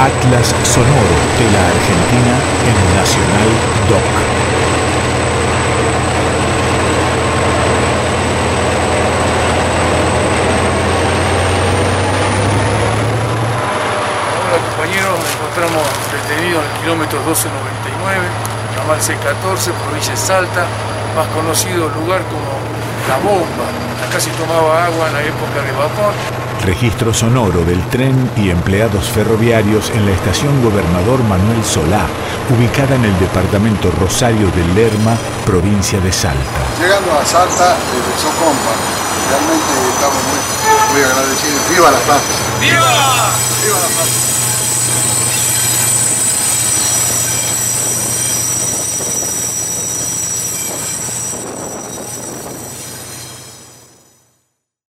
Atlas Sonoro de la Argentina en Nacional Doc. Hola compañeros, nos encontramos detenidos en el kilómetro 1299, ramal C14, provincia de Salta, más conocido lugar como La Bomba. Acá se tomaba agua en la época de vapor. Registro sonoro del tren y empleados ferroviarios en la estación Gobernador Manuel Solá, ubicada en el departamento Rosario de Lerma, provincia de Salta. Llegando a Salta desde Socompa, realmente estamos muy, muy agradecidos. ¡Viva la paz! ¡Viva! ¡Viva la paz!